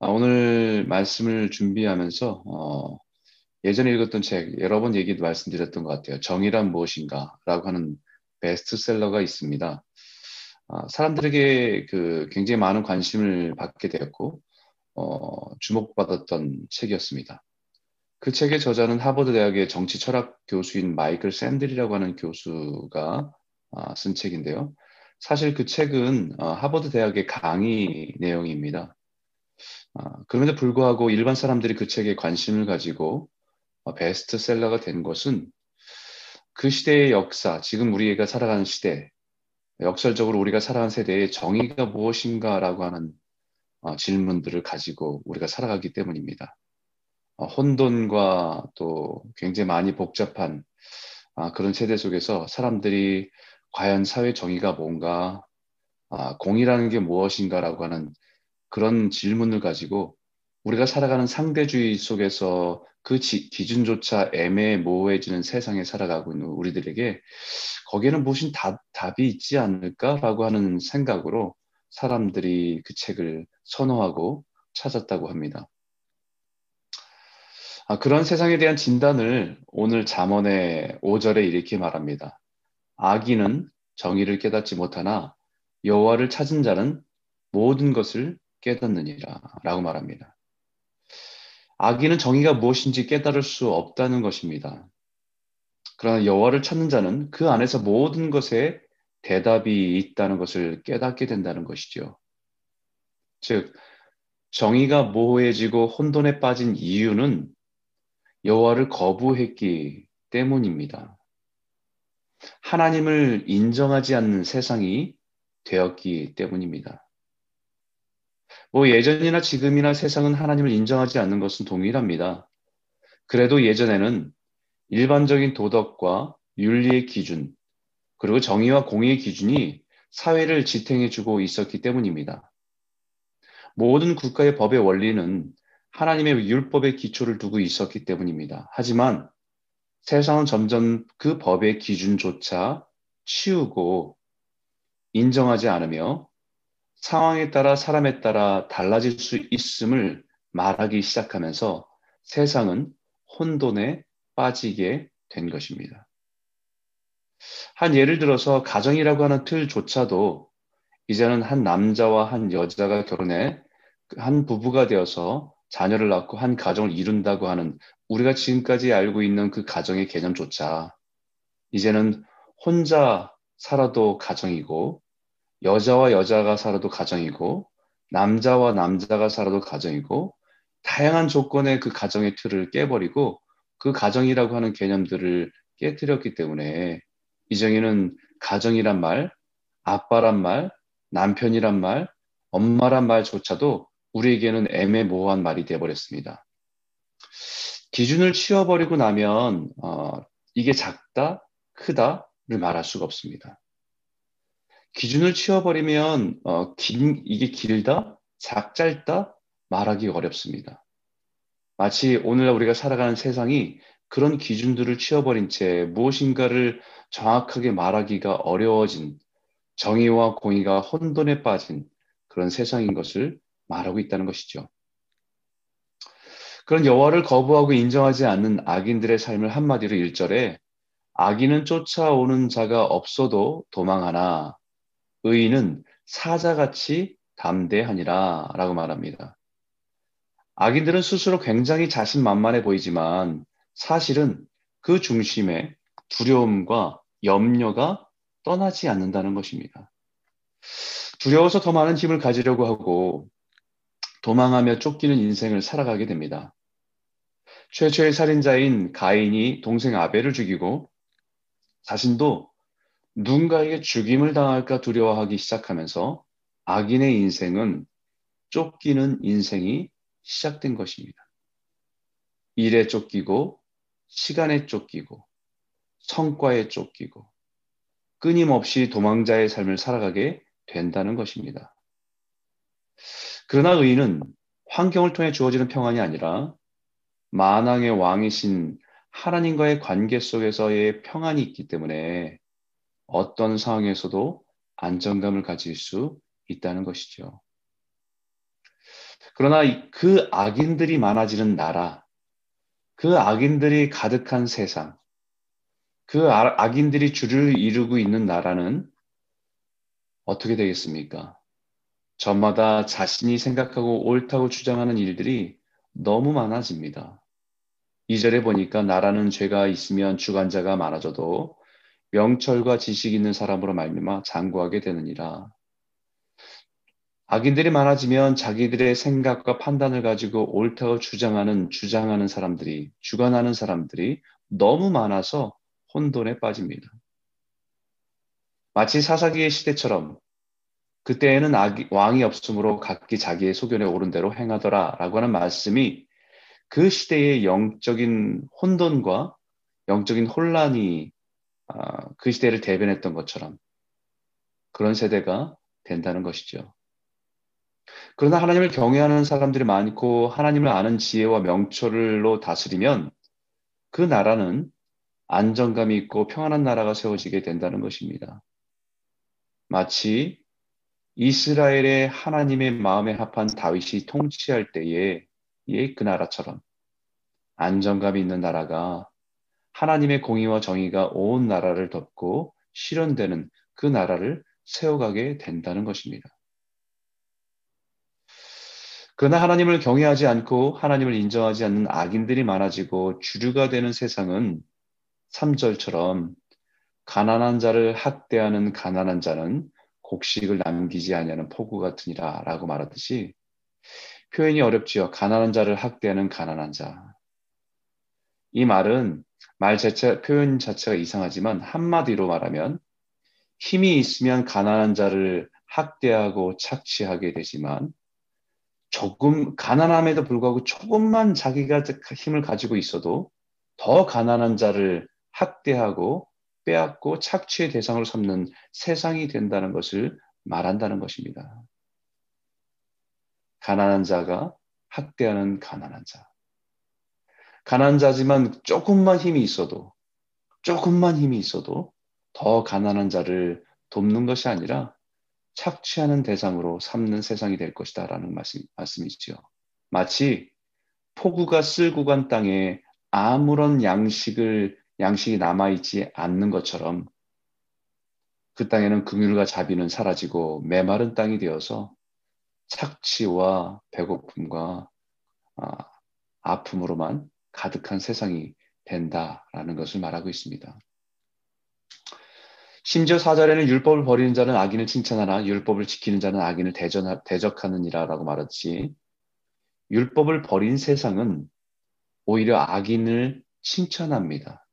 아, 오늘 말씀을 준비하면서 어, 예전에 읽었던 책 여러 번 얘기도 말씀드렸던 것 같아요. 정의란 무엇인가라고 하는 베스트셀러가 있습니다. 아, 사람들에게 그 굉장히 많은 관심을 받게 되었고 어, 주목받았던 책이었습니다. 그 책의 저자는 하버드 대학의 정치 철학 교수인 마이클 샌들이라고 하는 교수가 아, 쓴 책인데요. 사실 그 책은 어, 하버드 대학의 강의 내용입니다. 아, 그럼에도 불구하고 일반 사람들이 그 책에 관심을 가지고 어, 베스트셀러가 된 것은 그 시대의 역사, 지금 우리가 살아가는 시대, 역설적으로 우리가 살아가는 세대의 정의가 무엇인가라고 하는 어, 질문들을 가지고 우리가 살아가기 때문입니다. 어, 혼돈과 또 굉장히 많이 복잡한 아, 그런 세대 속에서 사람들이 과연 사회 정의가 뭔가, 아, 공이라는 게 무엇인가라고 하는 그런 질문을 가지고 우리가 살아가는 상대주의 속에서 그 지, 기준조차 애매모호해지는 세상에 살아가고 있는 우리들에게 거기에는 무슨 답, 답이 있지 않을까라고 하는 생각으로 사람들이 그 책을 선호하고 찾았다고 합니다. 아, 그런 세상에 대한 진단을 오늘 잠언의 5절에 이렇게 말합니다. 악인은 정의를 깨닫지 못하나 여호와를 찾은 자는 모든 것을 깨닫느니라 라고 말합니다. 악인은 정의가 무엇인지 깨달을 수 없다는 것입니다. 그러나 여호와를 찾는 자는 그 안에서 모든 것에 대답이 있다는 것을 깨닫게 된다는 것이죠. 즉 정의가 모호해지고 혼돈에 빠진 이유는 여호와를 거부했기 때문입니다. 하나님을 인정하지 않는 세상이 되었기 때문입니다. 뭐 예전이나 지금이나 세상은 하나님을 인정하지 않는 것은 동일합니다. 그래도 예전에는 일반적인 도덕과 윤리의 기준, 그리고 정의와 공의의 기준이 사회를 지탱해주고 있었기 때문입니다. 모든 국가의 법의 원리는 하나님의 율법의 기초를 두고 있었기 때문입니다. 하지만 세상은 점점 그 법의 기준조차 치우고 인정하지 않으며 상황에 따라 사람에 따라 달라질 수 있음을 말하기 시작하면서 세상은 혼돈에 빠지게 된 것입니다. 한 예를 들어서 가정이라고 하는 틀조차도 이제는 한 남자와 한 여자가 결혼해 한 부부가 되어서 자녀를 낳고 한 가정을 이룬다고 하는 우리가 지금까지 알고 있는 그 가정의 개념조차 이제는 혼자 살아도 가정이고 여자와 여자가 살아도 가정이고 남자와 남자가 살아도 가정이고 다양한 조건의 그 가정의 틀을 깨버리고 그 가정이라고 하는 개념들을 깨뜨렸기 때문에 이정에는 가정이란 말, 아빠란 말, 남편이란 말, 엄마란 말조차도 우리에게는 애매모호한 말이 되어버렸습니다. 기준을 치워버리고 나면 어, 이게 작다, 크다를 말할 수가 없습니다. 기준을 치워버리면 어, 긴, 이게 길다, 작, 짧다 말하기 어렵습니다. 마치 오늘날 우리가 살아가는 세상이 그런 기준들을 치워버린 채 무엇인가를 정확하게 말하기가 어려워진 정의와 공의가 혼돈에 빠진 그런 세상인 것을 말하고 있다는 것이죠. 그런 여호와를 거부하고 인정하지 않는 악인들의 삶을 한마디로 일절에 악인은 쫓아오는 자가 없어도 도망하나 의인은 사자같이 담대하니라 라고 말합니다. 악인들은 스스로 굉장히 자신만만해 보이지만 사실은 그 중심에 두려움과 염려가 떠나지 않는다는 것입니다. 두려워서 더 많은 힘을 가지려고 하고 도망하며 쫓기는 인생을 살아가게 됩니다. 최초의 살인자인 가인이 동생 아벨을 죽이고 자신도 누군가에게 죽임을 당할까 두려워하기 시작하면서 악인의 인생은 쫓기는 인생이 시작된 것입니다. 일에 쫓기고, 시간에 쫓기고, 성과에 쫓기고, 끊임없이 도망자의 삶을 살아가게 된다는 것입니다. 그러나 의인은 환경을 통해 주어지는 평안이 아니라 만왕의 왕이신 하나님과의 관계 속에서의 평안이 있기 때문에 어떤 상황에서도 안정감을 가질 수 있다는 것이죠. 그러나 그 악인들이 많아지는 나라, 그 악인들이 가득한 세상, 그 아, 악인들이 주를 이루고 있는 나라는 어떻게 되겠습니까? 저마다 자신이 생각하고 옳다고 주장하는 일들이 너무 많아집니다. 2절에 보니까 나라는 죄가 있으면 주관자가 많아져도 명철과 지식 있는 사람으로 말미암아 장구하게 되느니라. 악인들이 많아지면 자기들의 생각과 판단을 가지고 옳다고 주장하는 주장하는 사람들이 주관하는 사람들이 너무 많아서 혼돈에 빠집니다. 마치 사사기의 시대처럼 그때에는 악이, 왕이 없으므로 각기 자기의 소견에 오른 대로 행하더라 라고 하는 말씀이 그 시대의 영적인 혼돈과 영적인 혼란이 아, 그 시대를 대변했던 것처럼 그런 세대가 된다는 것이죠. 그러나 하나님을 경외하는 사람들이 많고 하나님을 아는 지혜와 명철로 다스리면 그 나라는 안정감이 있고 평안한 나라가 세워지게 된다는 것입니다. 마치 이스라엘의 하나님의 마음에 합한 다윗이 통치할 때에 그 나라처럼 안정감 있는 나라가 하나님의 공의와 정의가 온 나라를 덮고 실현되는 그 나라를 세워가게 된다는 것입니다. 그러나 하나님을 경외하지 않고 하나님을 인정하지 않는 악인들이 많아지고 주류가 되는 세상은 3절처럼 가난한 자를 학대하는 가난한 자는 곡식을 남기지 아니하는 포구 같으니라 라고 말하듯이 표현이 어렵지요. 가난한 자를 학대하는 가난한 자. 이 말은 말 자체, 표현 자체가 이상하지만 한마디로 말하면 힘이 있으면 가난한 자를 학대하고 착취하게 되지만 조금 가난함에도 불구하고 조금만 자기가 힘을 가지고 있어도 더 가난한 자를 학대하고 빼앗고 착취의 대상으로 삼는 세상이 된다는 것을 말한다는 것입니다. 가난한 자가 학대하는 가난한 자. 가난한 자지만 조금만 힘이 있어도, 조금만 힘이 있어도 더 가난한 자를 돕는 것이 아니라 착취하는 대상으로 삼는 세상이 될 것이다 라는 말씀, 말씀이지요. 마치 폭우가 쓸고 간 땅에 아무런 양식을 양식이 남아있지 않는 것처럼 그 땅에는 긍휼과 자비는 사라지고 메마른 땅이 되어서 착취와 배고픔과 아, 아픔으로만 가득한 세상이 된다라는 것을 말하고 있습니다. 심지어 사절에는 율법을 버리는 자는 악인을 칭찬하나 율법을 지키는 자는 악인을 대적하느니라라고 말하듯이 율법을 버린 세상은 오히려 악인을 칭찬합니다.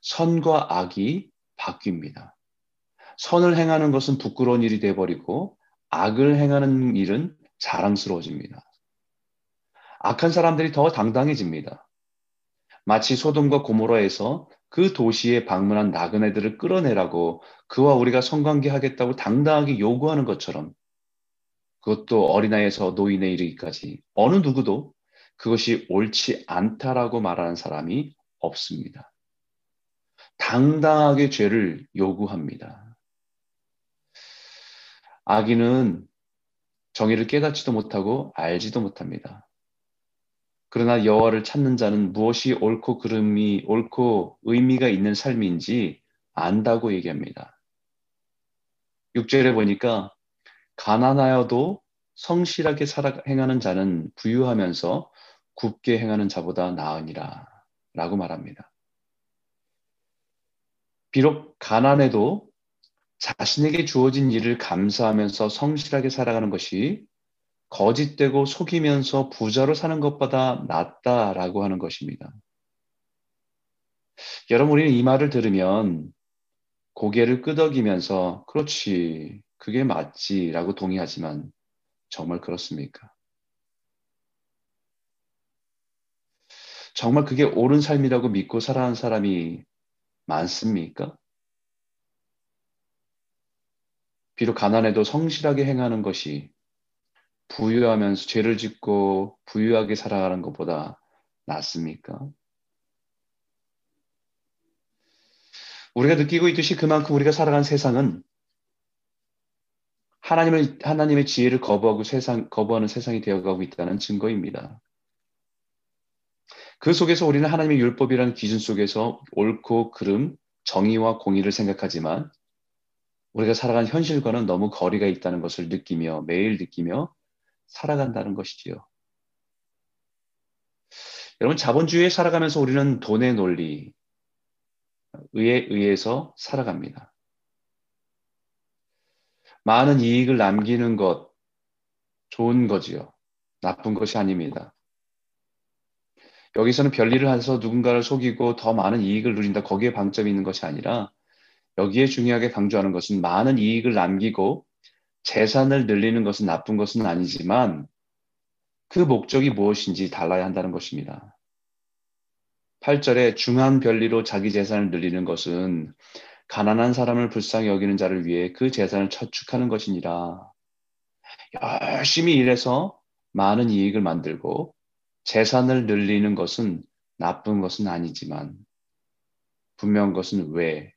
선과 악이 바뀝니다. 선을 행하는 것은 부끄러운 일이 되어버리고 악을 행하는 일은 자랑스러워집니다. 악한 사람들이 더 당당해집니다. 마치 소돔과 고모라에서 그 도시에 방문한 나그네들을 끌어내라고 그와 우리가 성관계 하겠다고 당당하게 요구하는 것처럼 그것도 어린아이에서 노인에 이르기까지 어느 누구도 그것이 옳지 않다라고 말하는 사람이 없습니다. 당당하게 죄를 요구합니다. 악인은 정의를 깨닫지도 못하고 알지도 못합니다. 그러나 여호와를 찾는 자는 무엇이 옳고 그름이 옳고 의미가 있는 삶인지 안다고 얘기합니다. 6절에 보니까 가난하여도 성실하게 살아 행하는 자는 부유하면서 굽게 행하는 자보다 나으니라 라고 말합니다. 비록 가난해도 자신에게 주어진 일을 감사하면서 성실하게 살아가는 것이 거짓되고 속이면서 부자로 사는 것보다 낫다라고 하는 것입니다. 여러분, 우리는 이 말을 들으면 고개를 끄덕이면서 그렇지, 그게 맞지 라고 동의하지만 정말 그렇습니까? 정말 그게 옳은 삶이라고 믿고 살아가는 사람이 많습니까? 비록 가난해도 성실하게 행하는 것이 부유하면서 죄를 짓고 부유하게 살아가는 것보다 낫습니까? 우리가 느끼고 있듯이 그만큼 우리가 살아가는 세상은 하나님을 하나님의 지혜를 거부하고 세상 거부하는 세상이 되어가고 있다는 증거입니다. 그 속에서 우리는 하나님의 율법이라는 기준 속에서 옳고 그름, 정의와 공의를 생각하지만 우리가 살아가는 현실과는 너무 거리가 있다는 것을 느끼며 매일 느끼며 살아간다는 것이지요. 여러분 자본주의에 살아가면서 우리는 돈의 논리, 에 의해서 살아갑니다. 많은 이익을 남기는 것 좋은 거지요. 나쁜 것이 아닙니다. 여기서는 별일을 해서 누군가를 속이고 더 많은 이익을 누린다. 거기에 방점이 있는 것이 아니라 여기에 중요하게 강조하는 것은 많은 이익을 남기고 재산을 늘리는 것은 나쁜 것은 아니지만 그 목적이 무엇인지 달라야 한다는 것입니다. 8절에 중한 별리로 자기 재산을 늘리는 것은 가난한 사람을 불쌍히 여기는 자를 위해 그 재산을 저축하는 것이니라. 열심히 일해서 많은 이익을 만들고 재산을 늘리는 것은 나쁜 것은 아니지만 분명한 것은 왜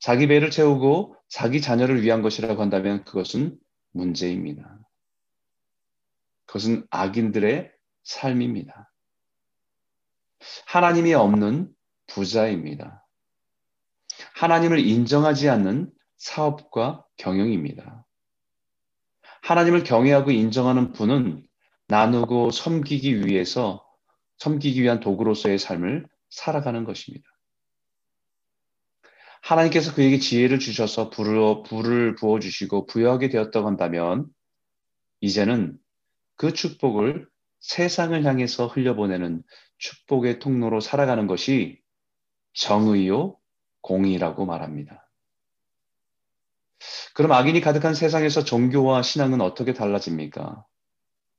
자기 배를 채우고 자기 자녀를 위한 것이라고 한다면 그것은 문제입니다. 그것은 악인들의 삶입니다. 하나님이 없는 부자입니다. 하나님을 인정하지 않는 사업과 경영입니다. 하나님을 경외하고 인정하는 분은 나누고 섬기기 위해서 섬기기 위한 도구로서의 삶을 살아가는 것입니다. 하나님께서 그에게 지혜를 주셔서 불을, 불을 부어주시고 부여하게 되었다고 한다면 이제는 그 축복을 세상을 향해서 흘려보내는 축복의 통로로 살아가는 것이 정의요 공의라고 말합니다. 그럼 악인이 가득한 세상에서 종교와 신앙은 어떻게 달라집니까?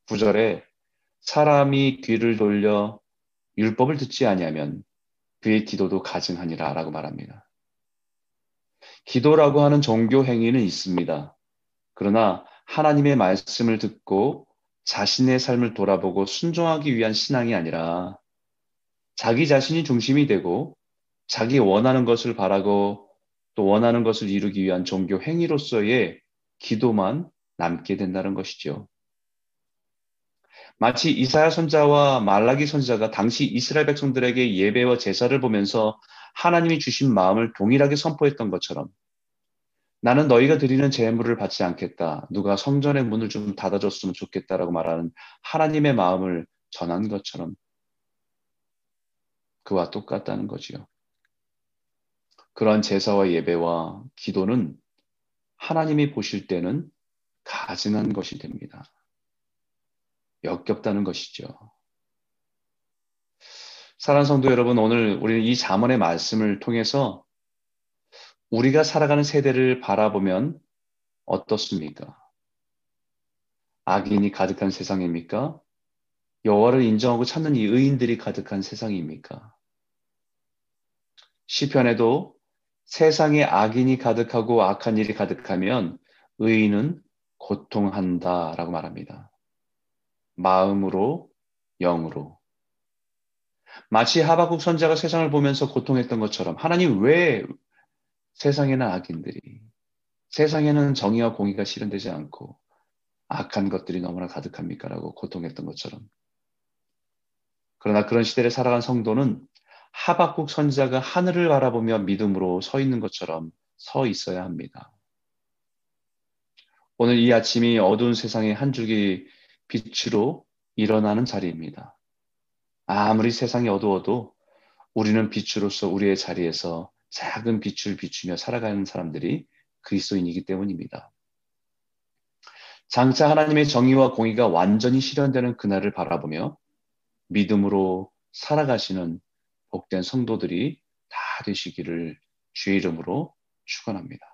9절에 사람이 귀를 돌려 율법을 듣지 아니하면 그의 기도도 가증하니라 라고 말합니다. 기도라고 하는 종교 행위는 있습니다. 그러나 하나님의 말씀을 듣고 자신의 삶을 돌아보고 순종하기 위한 신앙이 아니라 자기 자신이 중심이 되고 자기 원하는 것을 바라고 또 원하는 것을 이루기 위한 종교 행위로서의 기도만 남게 된다는 것이죠. 마치 이사야 선자와 말라기 선자가 당시 이스라엘 백성들에게 예배와 제사를 보면서 하나님이 주신 마음을 동일하게 선포했던 것처럼 나는 너희가 드리는 제물을 받지 않겠다. 누가 성전의 문을 좀 닫아줬으면 좋겠다라고 말하는 하나님의 마음을 전한 것처럼 그와 똑같다는 거지요. 그러한 제사와 예배와 기도는 하나님이 보실 때는 가증한 것이 됩니다. 역겹다는 것이죠. 사랑하는 성도 여러분, 오늘 우리는 이 자문의 말씀을 통해서 우리가 살아가는 세대를 바라보면 어떻습니까? 악인이 가득한 세상입니까? 여호와를 인정하고 찾는 이 의인들이 가득한 세상입니까? 시편에도 세상에 악인이 가득하고 악한 일이 가득하면 의인은 고통한다라고 말합니다. 마음으로 영으로 마치 하박국 선자가 세상을 보면서 고통했던 것처럼 하나님 왜 세상에는 악인들이 세상에는 정의와 공의가 실현되지 않고 악한 것들이 너무나 가득합니까? 라고 고통했던 것처럼 그러나 그런 시대를 살아간 성도는 하박국 선자가 하늘을 바라보며 믿음으로 서 있는 것처럼 서 있어야 합니다. 오늘 이 아침이 어두운 세상의 한 줄기 빛으로 일어나는 자리입니다. 아무리 세상이 어두워도 우리는 빛으로서 우리의 자리에서 작은 빛을 비추며 살아가는 사람들이 그리스도인이기 때문입니다. 장차 하나님의 정의와 공의가 완전히 실현되는 그날을 바라보며 믿음으로 살아가시는 복된 성도들이 다 되시기를 주의 이름으로 축원합니다.